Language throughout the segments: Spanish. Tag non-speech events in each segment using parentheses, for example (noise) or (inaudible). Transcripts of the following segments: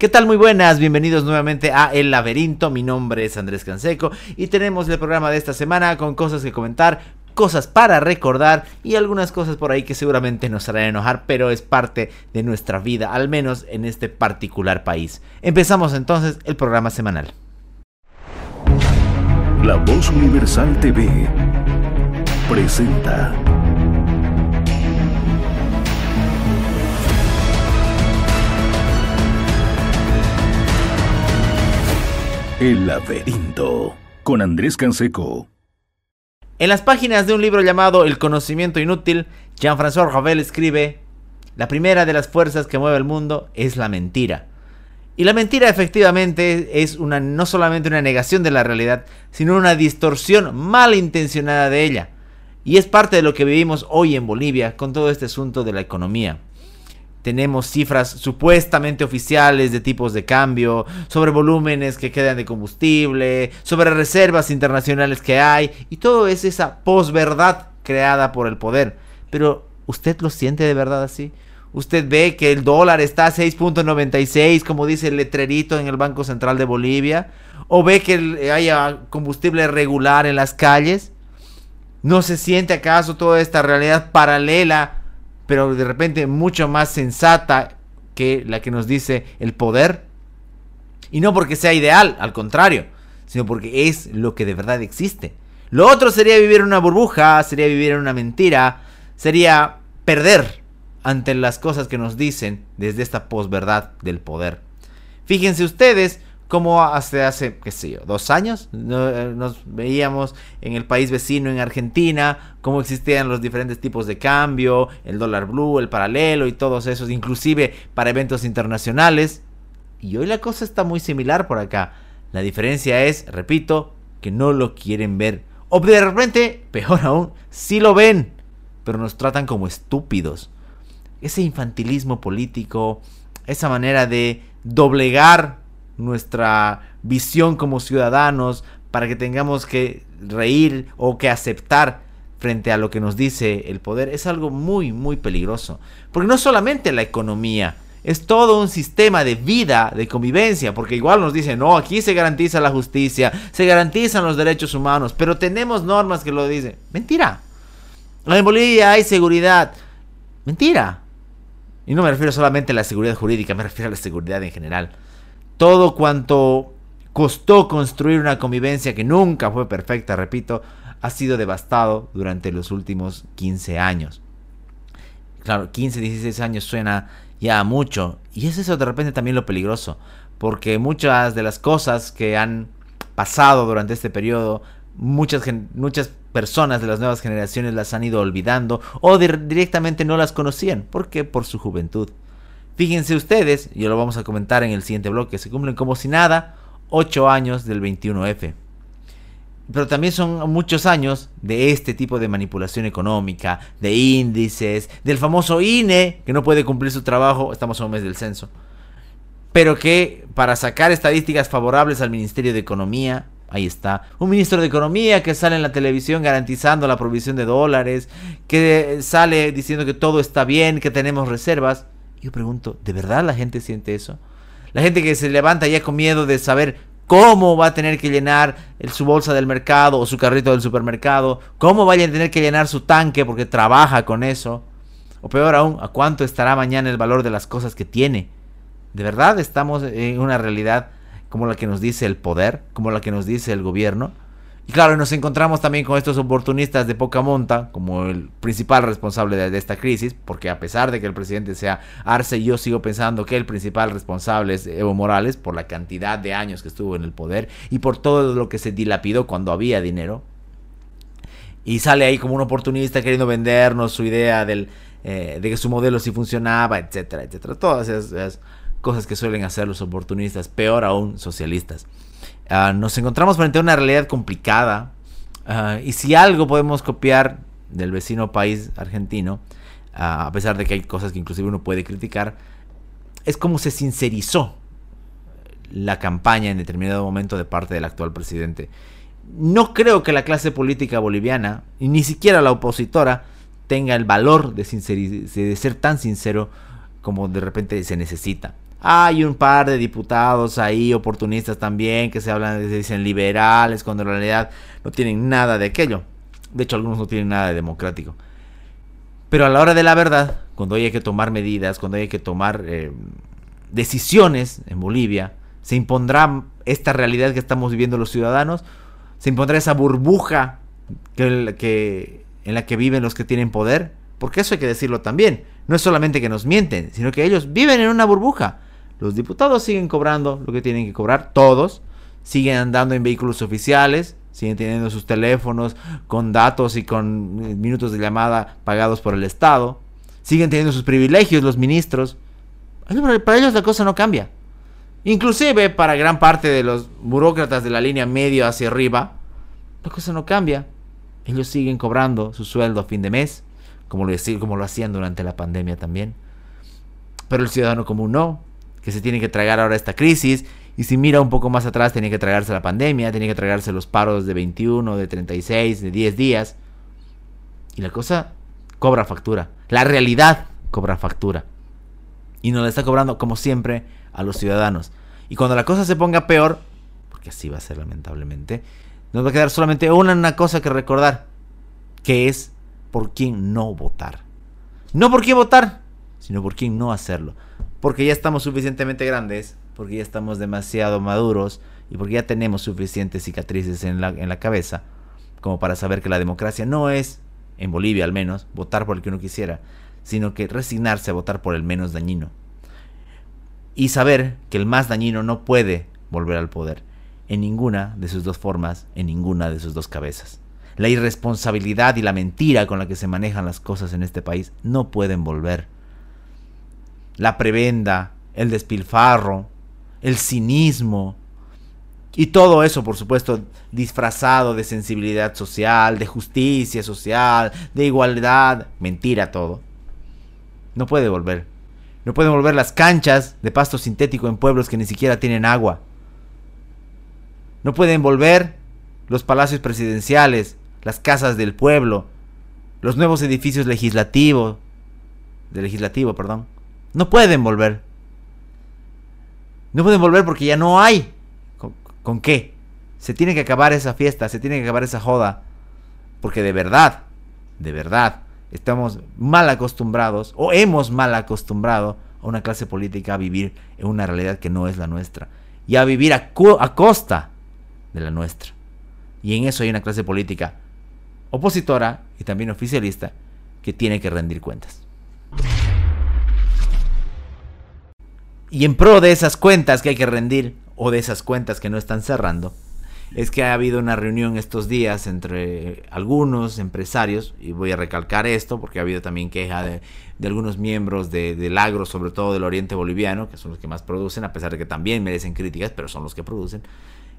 ¿Qué tal? Muy buenas, bienvenidos nuevamente a El Laberinto. Mi nombre es Andrés Canseco y tenemos el programa de esta semana con cosas que comentar, cosas para recordar y algunas cosas por ahí que seguramente nos harán enojar, pero es parte de nuestra vida, al menos en este particular país. Empezamos entonces el programa semanal. La Voz Universal TV presenta El laberinto con Andrés Canseco. En las páginas de un libro llamado El conocimiento inútil, Jean-François Ravel escribe, La primera de las fuerzas que mueve el mundo es la mentira. Y la mentira efectivamente es una, no solamente una negación de la realidad, sino una distorsión malintencionada de ella. Y es parte de lo que vivimos hoy en Bolivia con todo este asunto de la economía. Tenemos cifras supuestamente oficiales de tipos de cambio, sobre volúmenes que quedan de combustible, sobre reservas internacionales que hay, y todo es esa posverdad creada por el poder. Pero, ¿usted lo siente de verdad así? Usted ve que el dólar está a 6.96, como dice el letrerito en el Banco Central de Bolivia, o ve que haya combustible regular en las calles. ¿No se siente acaso toda esta realidad paralela pero de repente mucho más sensata que la que nos dice el poder. Y no porque sea ideal, al contrario, sino porque es lo que de verdad existe. Lo otro sería vivir en una burbuja, sería vivir en una mentira, sería perder ante las cosas que nos dicen desde esta posverdad del poder. Fíjense ustedes como hace, hace, qué sé yo, dos años eh, nos veíamos en el país vecino, en Argentina, cómo existían los diferentes tipos de cambio, el dólar blue, el paralelo y todos esos, inclusive para eventos internacionales. Y hoy la cosa está muy similar por acá. La diferencia es, repito, que no lo quieren ver. O de repente, peor aún, sí lo ven, pero nos tratan como estúpidos. Ese infantilismo político, esa manera de doblegar nuestra visión como ciudadanos para que tengamos que reír o que aceptar frente a lo que nos dice el poder es algo muy muy peligroso porque no solamente la economía es todo un sistema de vida, de convivencia, porque igual nos dicen, no, aquí se garantiza la justicia, se garantizan los derechos humanos, pero tenemos normas que lo dicen. Mentira. En Bolivia hay seguridad. Mentira. Y no me refiero solamente a la seguridad jurídica, me refiero a la seguridad en general todo cuanto costó construir una convivencia que nunca fue perfecta, repito, ha sido devastado durante los últimos 15 años. Claro, 15, 16 años suena ya mucho. Y es eso de repente también lo peligroso. Porque muchas de las cosas que han pasado durante este periodo, muchas, muchas personas de las nuevas generaciones las han ido olvidando o directamente no las conocían. ¿Por qué? Por su juventud. Fíjense ustedes, y lo vamos a comentar en el siguiente bloque, se cumplen como si nada 8 años del 21F. Pero también son muchos años de este tipo de manipulación económica, de índices, del famoso INE, que no puede cumplir su trabajo, estamos a un mes del censo, pero que para sacar estadísticas favorables al Ministerio de Economía, ahí está, un ministro de Economía que sale en la televisión garantizando la provisión de dólares, que sale diciendo que todo está bien, que tenemos reservas, yo pregunto, ¿de verdad la gente siente eso? La gente que se levanta ya con miedo de saber cómo va a tener que llenar su bolsa del mercado o su carrito del supermercado, cómo vaya a tener que llenar su tanque porque trabaja con eso, o peor aún, a cuánto estará mañana el valor de las cosas que tiene. ¿De verdad estamos en una realidad como la que nos dice el poder, como la que nos dice el gobierno? Y claro, nos encontramos también con estos oportunistas de poca monta como el principal responsable de, esta crisis, porque a pesar de que el presidente sea Arce, yo sigo pensando que el principal responsable es Evo Morales por la cantidad de años que estuvo en el poder y por todo lo que se dilapidó cuando había dinero. Y sale ahí como un oportunista queriendo vendernos su idea del, eh, de que su modelo sí funcionaba, etcétera, etcétera. Todas esas cosas que suelen hacer los oportunistas, peor aún socialistas. Ah, nos encontramos frente a una realidad complicada. Ah, y si algo podemos copiar del vecino país argentino, ah, a pesar de que hay cosas que inclusive uno puede criticar, es como se sincerizó la campaña en determinado momento de parte del actual presidente. No creo que la clase política boliviana, y ni siquiera la opositora, tenga el valor de, de ser tan sincero como de repente se necesita. Hay un par de diputados ahí, oportunistas también, que se hablan, se dicen liberales, cuando en realidad no tienen nada de aquello. De hecho, algunos no tienen nada de democrático. Pero a la hora de la verdad, cuando hay que tomar medidas, cuando hay que tomar eh, decisiones en Bolivia, se impondrá esta realidad que estamos viviendo los ciudadanos, se impondrá esa burbuja que, en la que viven los que tienen poder, porque eso hay que decirlo también. No es solamente que nos mienten, sino que ellos viven en una burbuja. Los diputados siguen cobrando lo que tienen que cobrar, todos, siguen andando en vehículos oficiales, siguen teniendo sus teléfonos con datos y con eh, minutos de llamada pagados por el Estado, siguen teniendo sus privilegios los ministros. Para ellos la cosa no cambia. Inclusive para gran parte de los burócratas de la línea medio hacia arriba, la cosa no cambia. Ellos siguen cobrando su sueldo a fin de mes, como lo, como lo hacían durante la pandemia también. Pero el ciudadano común no, que se tiene que tragar ahora esta crisis. Y si mira un poco más atrás, tiene que tragarse la pandemia, tiene que tragarse los paros de 21, de 36, de 10 días. Y la cosa cobra factura. La realidad cobra factura. Y nos la está cobrando, como siempre, a los ciudadanos. Y cuando la cosa se ponga peor, porque así va a ser lamentablemente, nos va a quedar solamente una, cosa que recordar, que es por quién no votar. No por qué votar, sino por quién no hacerlo. Porque ya estamos suficientemente grandes, porque ya estamos demasiado maduros y porque ya tenemos suficientes cicatrices en la, en la cabeza como para saber que la democracia no es, en Bolivia al menos, votar por el que uno quisiera, sino que resignarse a votar por el menos dañino y saber que el más dañino no puede volver al poder en ninguna de sus dos formas, en ninguna de sus dos cabezas. La irresponsabilidad y la mentira con la que se manejan las cosas en este país no pueden volver. La prebenda, el despilfarro, el cinismo y todo eso, por supuesto, disfrazado de sensibilidad social, de justicia social, de igualdad, mentira todo. No puede volver. No pueden volver las canchas de pasto sintético en pueblos que ni siquiera tienen agua. No pueden volver los palacios presidenciales, las casas del pueblo, los nuevos edificios legislativos, de legislativo, perdón. No pueden volver. No pueden volver porque ya no hay. ¿Con, ¿Con, qué? Se tiene que acabar esa fiesta, se tiene que acabar esa joda. Porque de verdad, de verdad, estamos mal acostumbrados o hemos mal acostumbrado a una clase política a vivir en una realidad que no es la nuestra y a vivir a costa de la nuestra. Y en eso hay una clase política opositora y también oficialista que tiene que rendir cuentas. Y en pro de esas cuentas que hay que rendir o de esas cuentas que no están cerrando, es que ha habido una reunión estos días entre algunos empresarios, y voy a recalcar esto porque ha habido también queja de, algunos miembros del agro, sobre todo del oriente boliviano, que son los que más producen, a pesar de que también merecen críticas, pero son los que producen,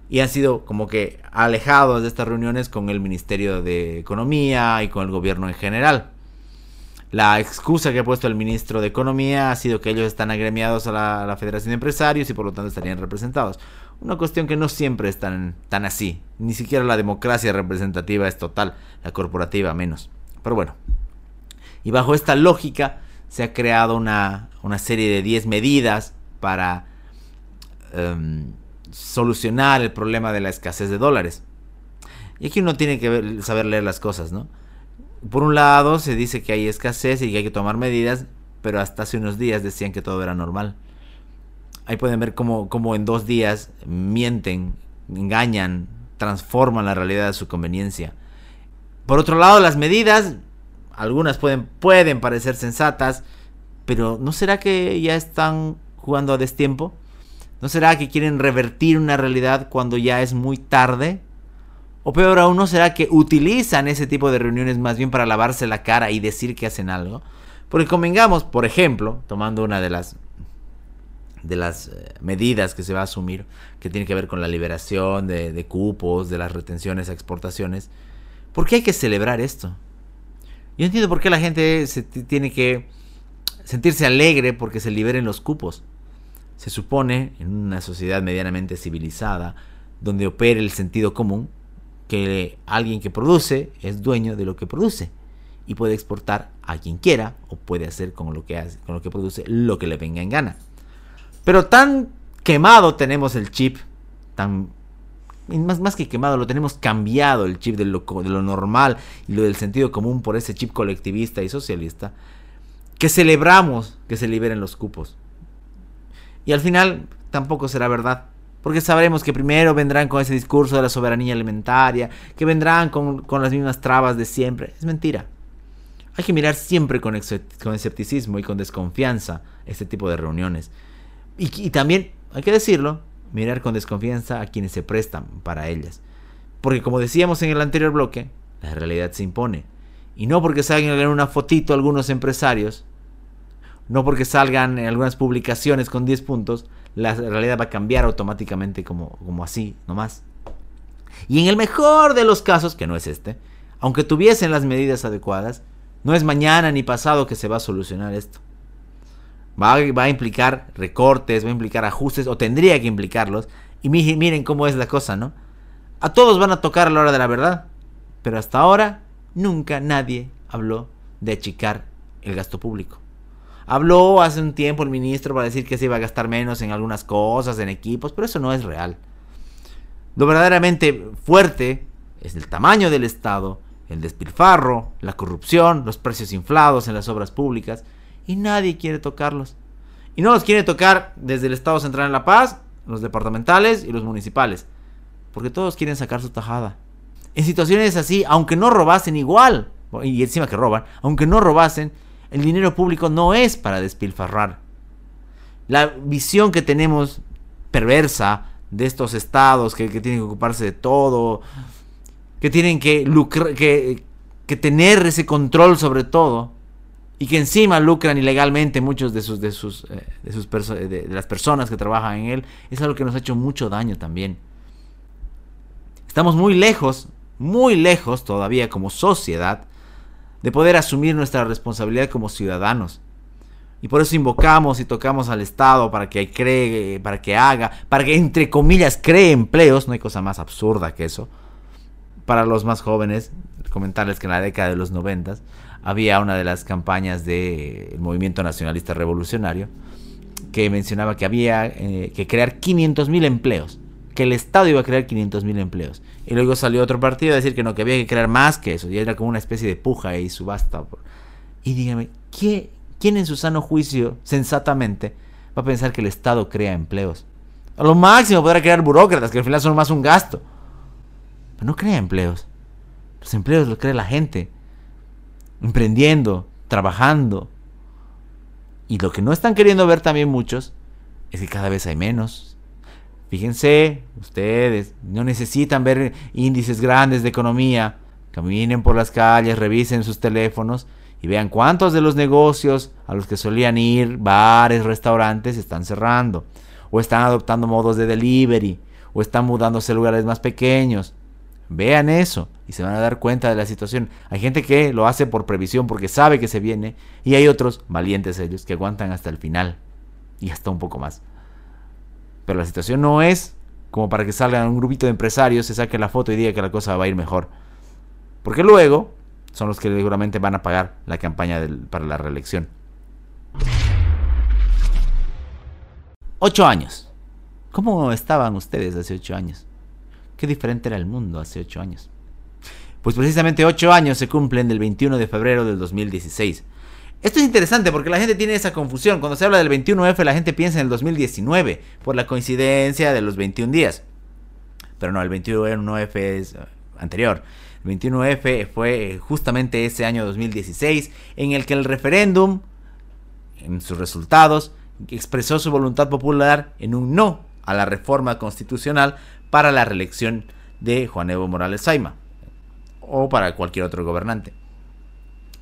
y han sido como que alejados de estas reuniones con el Ministerio de Economía y con el gobierno en general. La excusa que ha puesto el ministro de Economía ha sido que ellos están agremiados a la, Federación de Empresarios y por lo tanto estarían representados. Una cuestión que no siempre es tan, tan así. Ni siquiera la democracia representativa es total, la corporativa menos. Pero bueno. Y bajo esta lógica se ha creado una, una serie de 10 medidas para em, solucionar el problema de la escasez de dólares. Y aquí uno tiene que saber leer las cosas, ¿no? Por un lado se dice que hay escasez y que hay que tomar medidas, pero hasta hace unos días decían que todo era normal. Ahí pueden ver cómo, en dos días mienten, engañan, transforman la realidad a su conveniencia. Por otro lado, las medidas, algunas pueden, pueden parecer sensatas, pero ¿no será que ya están jugando a destiempo? ¿No será que quieren revertir una realidad cuando ya es muy tarde? O peor aún, ¿no será que utilizan ese tipo de reuniones más bien para lavarse la cara y decir que hacen algo? Porque convengamos, por ejemplo, tomando una de las de las eh, medidas que se va a asumir, que tiene que ver con la liberación de, cupos, de las retenciones a exportaciones. ¿Por qué hay que celebrar esto? Yo entiendo por qué la gente se tiene que sentirse alegre porque se liberen los cupos. Se supone, en una sociedad medianamente civilizada, donde opera el sentido común, que alguien que produce es dueño de lo que produce y puede exportar a quien quiera o puede hacer con lo que hace, con lo que produce lo que le venga en gana. Pero tan quemado tenemos el chip, tan más, más que quemado, lo tenemos cambiado el chip de lo, de lo normal y lo del sentido común por ese chip colectivista y socialista, que celebramos que se liberen los cupos. Y al final tampoco será verdad. Porque sabremos que primero vendrán con ese discurso de la soberanía alimentaria, que vendrán con, las mismas trabas de siempre. Es mentira. Hay que mirar siempre con, con escepticismo y con desconfianza este tipo de reuniones. y también, hay que decirlo, mirar con desconfianza a quienes se prestan para ellas. Porque como decíamos en el anterior bloque, la realidad se impone. Y no porque salgan en una fotito algunos empresarios, no porque salgan en algunas publicaciones con 10 puntos, la realidad va a cambiar automáticamente como, como así, nomás. Y en el mejor de los casos, que no es este, aunque tuviesen las medidas adecuadas, no es mañana ni pasado que se va a solucionar esto. Va, a implicar recortes, va a implicar ajustes, o tendría que implicarlos. Y miren cómo es la cosa, ¿no? A todos van a tocar a la hora de la verdad. Pero hasta ahora nunca nadie habló de achicar el gasto público. Habló hace un tiempo el ministro para decir que se iba a gastar menos en algunas cosas, en equipos, pero eso no es real. Lo verdaderamente fuerte es el tamaño del Estado, el despilfarro, la corrupción, los precios inflados en las obras públicas y nadie quiere tocarlos. Y no los quiere tocar desde el Estado Central en La Paz, los departamentales y los municipales, porque todos quieren sacar su tajada. En situaciones así, aunque no robasen igual, y encima que roban, aunque no robasen, el dinero público no es para despilfarrar. La visión que tenemos perversa de estos estados que, tienen que ocuparse de todo, que tienen que, que, que tener ese control sobre todo, y que encima lucran ilegalmente muchos de sus de sus eh, de sus de, las personas que trabajan en él es algo que nos ha hecho mucho daño también estamos muy lejos muy lejos todavía como sociedad de poder asumir nuestra responsabilidad como ciudadanos y por eso invocamos y tocamos al Estado para que cree, para que haga, para que entre comillas cree empleos, no hay cosa más absurda que eso. Para los más jóvenes, comentarles que en la década de los noventas había una de las campañas del movimiento nacionalista revolucionario que mencionaba que había eh, que crear 500.000 empleos, que el Estado iba a crear 500.000 empleos. Y luego salió otro partido a decir que no, que había que crear más que eso, y era como una especie de puja y subasta. Y dígame, ¿quién en su sano juicio, sensatamente, va a pensar que el Estado crea empleos? A lo máximo podrá crear burócratas, que al final son más un gasto. Pero no crea empleos. Los empleos los crea la gente emprendiendo, trabajando. Y lo que no están queriendo ver también muchos es que cada vez hay menos. Fíjense, ustedes no necesitan ver índices grandes de economía. Caminen por las calles, revisen sus teléfonos y vean cuántos de los negocios a los que solían ir, bares, restaurantes, están cerrando. O están adoptando modos de delivery. O están mudándose a lugares más pequeños. Vean eso y se van a dar cuenta de la situación. Hay gente que lo hace por previsión porque sabe que se viene y hay otros, valientes ellos, que aguantan hasta el final y hasta un poco más. Pero la situación no es como para que salgan un grupito de empresarios, se saque la foto y diga que la cosa va a ir mejor. Porque luego son los que seguramente van a pagar la campaña para la reelección. Ocho años. ¿Cómo estaban ustedes hace ocho años? Qué diferente era el mundo hace ocho años. Pues precisamente ocho años se cumplen del 21 de febrero del 2016. Esto es interesante porque la gente tiene esa confusión. Cuando se habla del 21F la gente piensa en el 2019 por la coincidencia de los 21 días. Pero no, el 21F es eh, anterior. El 21F fue justamente ese año 2016 en el que el referéndum, en sus resultados, expresó su voluntad popular en un no a la reforma constitucional para la reelección de Juan Evo Morales Saima o para cualquier otro gobernante.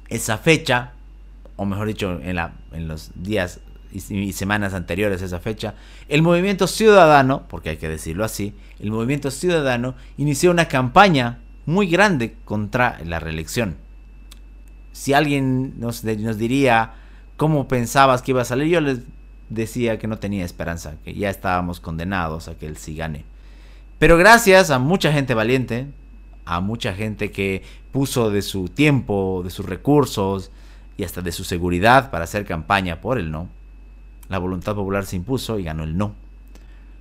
Esa fecha, o mejor dicho, en, la, en los días y, semanas anteriores a esa fecha, el movimiento ciudadano, porque hay que decirlo así, el movimiento ciudadano inició una campaña muy grande contra la reelección. Si alguien nos, nos diría cómo pensabas que iba a salir, yo les decía que no tenía esperanza, que ya estábamos condenados a que él sí gane. Pero gracias a mucha gente valiente, a mucha gente que puso de su tiempo, de sus recursos y hasta de su seguridad para hacer campaña por el no, la voluntad popular se impuso y ganó el no.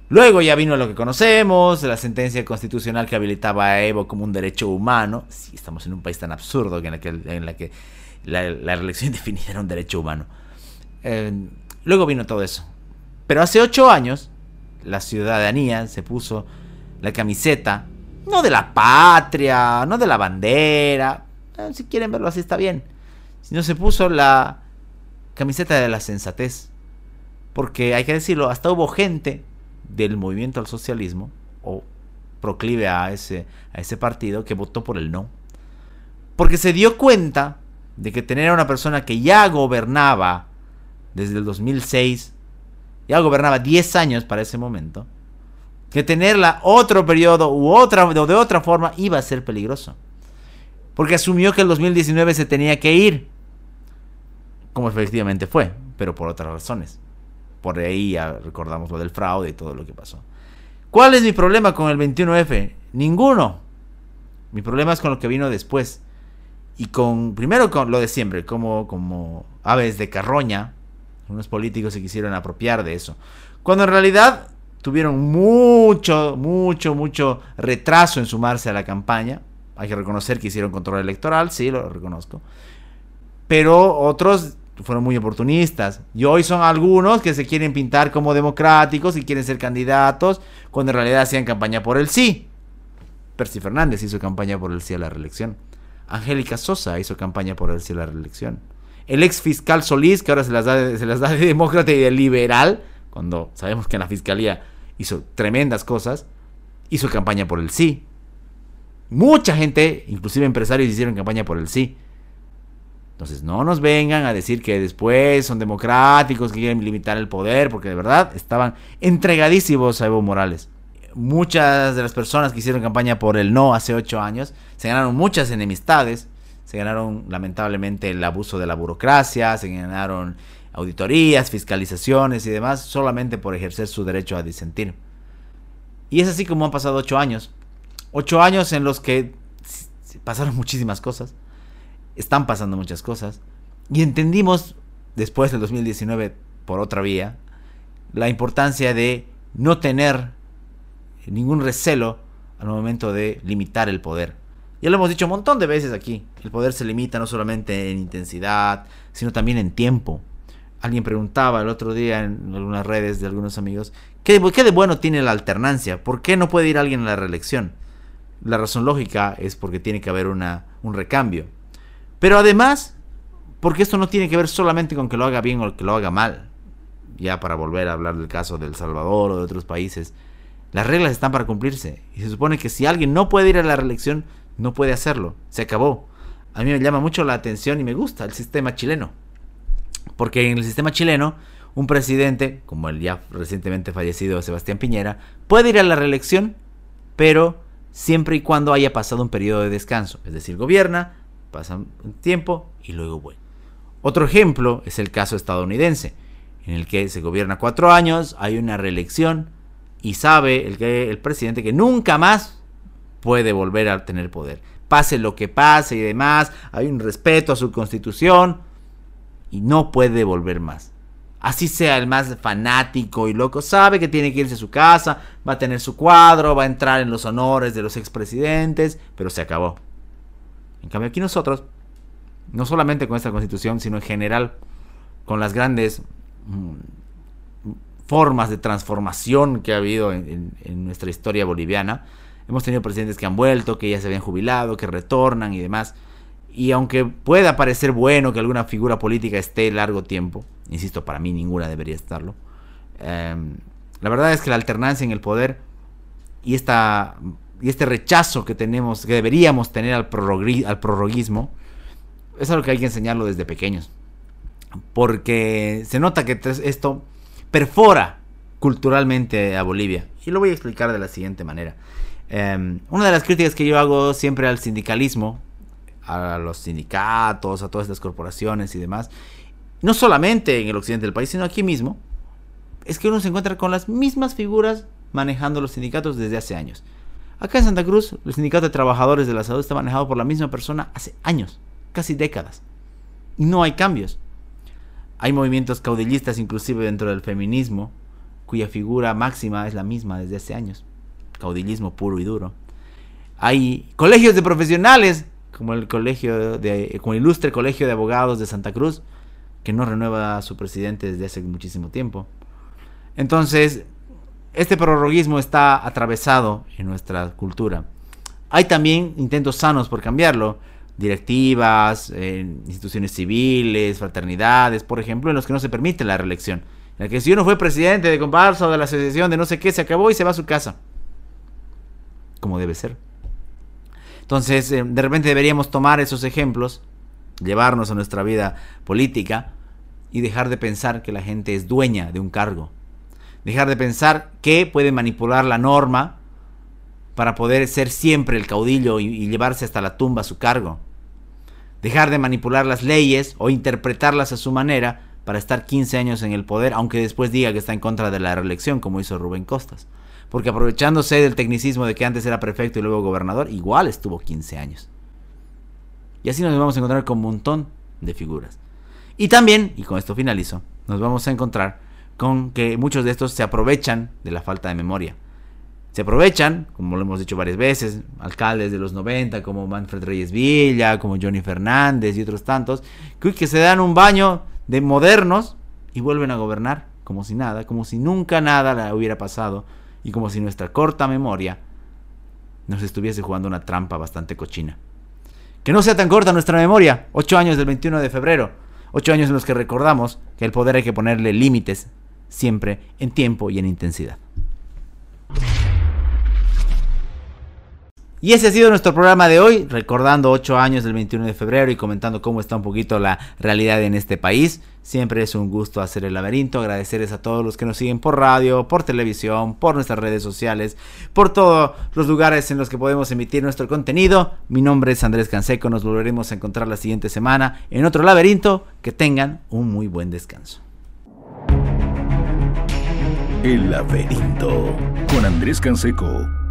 Luego ya vino lo que conocemos, la sentencia constitucional que habilitaba a Evo como un derecho humano. Sí, estamos en un país tan absurdo que en, la que, en la, que la, reelección (laughs) definiera un derecho humano. Eh, luego vino todo eso. Pero hace ocho años, la ciudadanía se puso la camiseta, no de la patria, no de la bandera, eh, si quieren verlo así está bien, sino se puso la camiseta de la sensatez. Porque hay que decirlo, hasta hubo gente del movimiento al socialismo o proclive a ese, a ese partido que votó por el no. Porque se dio cuenta de que tener a una persona que ya gobernaba desde el 2006, ya gobernaba 10 años para ese momento, que tenerla otro periodo u otra, de otra forma iba a ser peligroso. Porque asumió que el 2019 se tenía que ir, como efectivamente fue, pero por otras razones. Por ahí ya recordamos lo del fraude y todo lo que pasó. ¿Cuál es mi problema con el 21F? Ninguno. Mi problema es con lo que vino después. Y con, primero con lo de siempre, como, como aves de carroña, unos políticos se quisieron apropiar de eso. Cuando en realidad tuvieron mucho, mucho, mucho retraso en sumarse a la campaña. Hay que reconocer que hicieron control electoral, sí, lo reconozco. Pero otros fueron muy oportunistas. Y hoy son algunos que se quieren pintar como democráticos y quieren ser candidatos, cuando en realidad hacían campaña por el sí. Percy Fernández hizo campaña por el sí a la reelección. Angélica Sosa hizo campaña por el sí a la reelección. El ex fiscal Solís, que ahora se las da se las da de demócrata y de liberal, cuando sabemos que en la fiscalía hizo tremendas cosas, hizo campaña por el sí. Mucha gente, inclusive empresarios, hicieron campaña por el sí. Entonces no nos vengan a decir que después son democráticos, que quieren limitar el poder, porque de verdad estaban entregadísimos a Evo Morales. Muchas de las personas que hicieron campaña por el no hace ocho años se ganaron muchas enemistades, se ganaron lamentablemente el abuso de la burocracia, se ganaron auditorías, fiscalizaciones y demás, solamente por ejercer su derecho a disentir. Y es así como han pasado ocho años. Ocho años en los que pasaron muchísimas cosas están pasando muchas cosas. Y entendimos, después del 2019, por otra vía, la importancia de no tener ningún recelo al momento de limitar el poder. Ya lo hemos dicho un montón de veces aquí. El poder se limita no solamente en intensidad, sino también en tiempo. Alguien preguntaba el otro día en algunas redes de algunos amigos, ¿qué, ¿qué, de bueno tiene la alternancia? ¿Por qué no puede ir alguien a la reelección? La razón lógica es porque tiene que haber una, un recambio. Pero además, porque esto no tiene que ver solamente con que lo haga bien o que lo haga mal. Ya para volver a hablar del caso de El Salvador o de otros países, las reglas están para cumplirse. Y se supone que si alguien no puede ir a la reelección, no puede hacerlo. Se acabó. A mí me llama mucho la atención y me gusta el sistema chileno. Porque en el sistema chileno, un presidente, como el ya recientemente fallecido Sebastián Piñera, puede ir a la reelección, pero siempre y cuando haya pasado un periodo de descanso. Es decir, gobierna, pasa un tiempo y luego vuelve. Otro ejemplo es el caso estadounidense, en el que se gobierna cuatro años, hay una reelección y sabe el, que, el presidente que nunca más puede volver a tener poder. Pase lo que pase y demás, hay un respeto a su constitución y no puede volver más. Así sea el más fanático y loco, sabe que tiene que irse a su casa, va a tener su cuadro, va a entrar en los honores de los expresidentes, pero se acabó. En cambio aquí nosotros, no solamente con esta constitución, sino en general con las grandes mm, formas de transformación que ha habido en, nuestra historia boliviana, hemos tenido presidentes que han vuelto, que ya se habían jubilado, que retornan y demás. Y aunque pueda parecer bueno que alguna figura política esté largo tiempo, insisto, para mí ninguna debería estarlo, em, la verdad es que la alternancia en el poder y esta y este rechazo que tenemos, que deberíamos tener al, al prorroguismo, es algo que hay que enseñarlo desde pequeños. Porque se nota que esto perfora culturalmente a Bolivia. Y lo voy a explicar de la siguiente manera. Em, una de las críticas que yo hago siempre al sindicalismo, a los sindicatos, a todas estas corporaciones y demás, no solamente en el occidente del país, sino aquí mismo, es que uno se encuentra con las mismas figuras manejando los sindicatos desde hace años. Acá en Santa Cruz, el Sindicato de Trabajadores de la Salud está manejado por la misma persona hace años, casi décadas. Y no hay cambios. Hay movimientos caudillistas inclusive dentro del feminismo, cuya figura máxima es la misma desde hace años. Caudillismo puro y duro. Hay colegios de profesionales, como el colegio de, como el ilustre colegio de abogados de Santa Cruz, que no renueva a su presidente desde hace muchísimo tiempo. Entonces, este prorroguismo está atravesado en nuestra cultura. Hay también intentos sanos por cambiarlo, directivas, instituciones civiles, fraternidades, por ejemplo, en los que no se permite la reelección. En el que si uno fue presidente de comparsa o de la asociación de no sé qué, se acabó y se va a su casa. Como debe ser. Entonces, eh, de repente deberíamos tomar esos ejemplos, llevarnos a nuestra vida política y dejar de pensar que la gente es dueña de un cargo. Dejar de pensar que puede manipular la norma para poder ser siempre el caudillo y, llevarse hasta la tumba su cargo. Dejar de manipular las leyes o interpretarlas a su manera para estar 15 años en el poder, aunque después diga que está en contra de la reelección, como hizo Rubén Costas. Porque aprovechándose del tecnicismo de que antes era prefecto y luego gobernador, igual estuvo 15 años. Y así nos vamos a encontrar con un montón de figuras. Y también, y con esto finalizo, nos vamos a encontrar con que muchos de estos se aprovechan de la falta de memoria se aprovechan, como lo hemos dicho varias veces, alcaldes de los 90 como Manfred Reyes Villa, como Johnny Fernández y otros tantos, que se dan un baño de modernos y vuelven a gobernar como si nada, como si nunca nada hubiera pasado y como si nuestra corta memoria nos estuviese jugando una trampa bastante cochina. Que no sea tan corta nuestra memoria, ocho años del 21 de febrero, ocho años en los que recordamos que el poder hay que ponerle límites, siempre en tiempo y en intensidad. Y ese ha sido nuestro programa de hoy, recordando 8 años del 21 de febrero y comentando cómo está un poquito la realidad en este país. Siempre es un gusto hacer el laberinto, agradecerles a todos los que nos siguen por radio, por televisión, por nuestras redes sociales, por todos los lugares en los que podemos emitir nuestro contenido. Mi nombre es Andrés Canseco, nos volveremos a encontrar la siguiente semana en otro laberinto. Que tengan un muy buen descanso. El laberinto con Andrés Canseco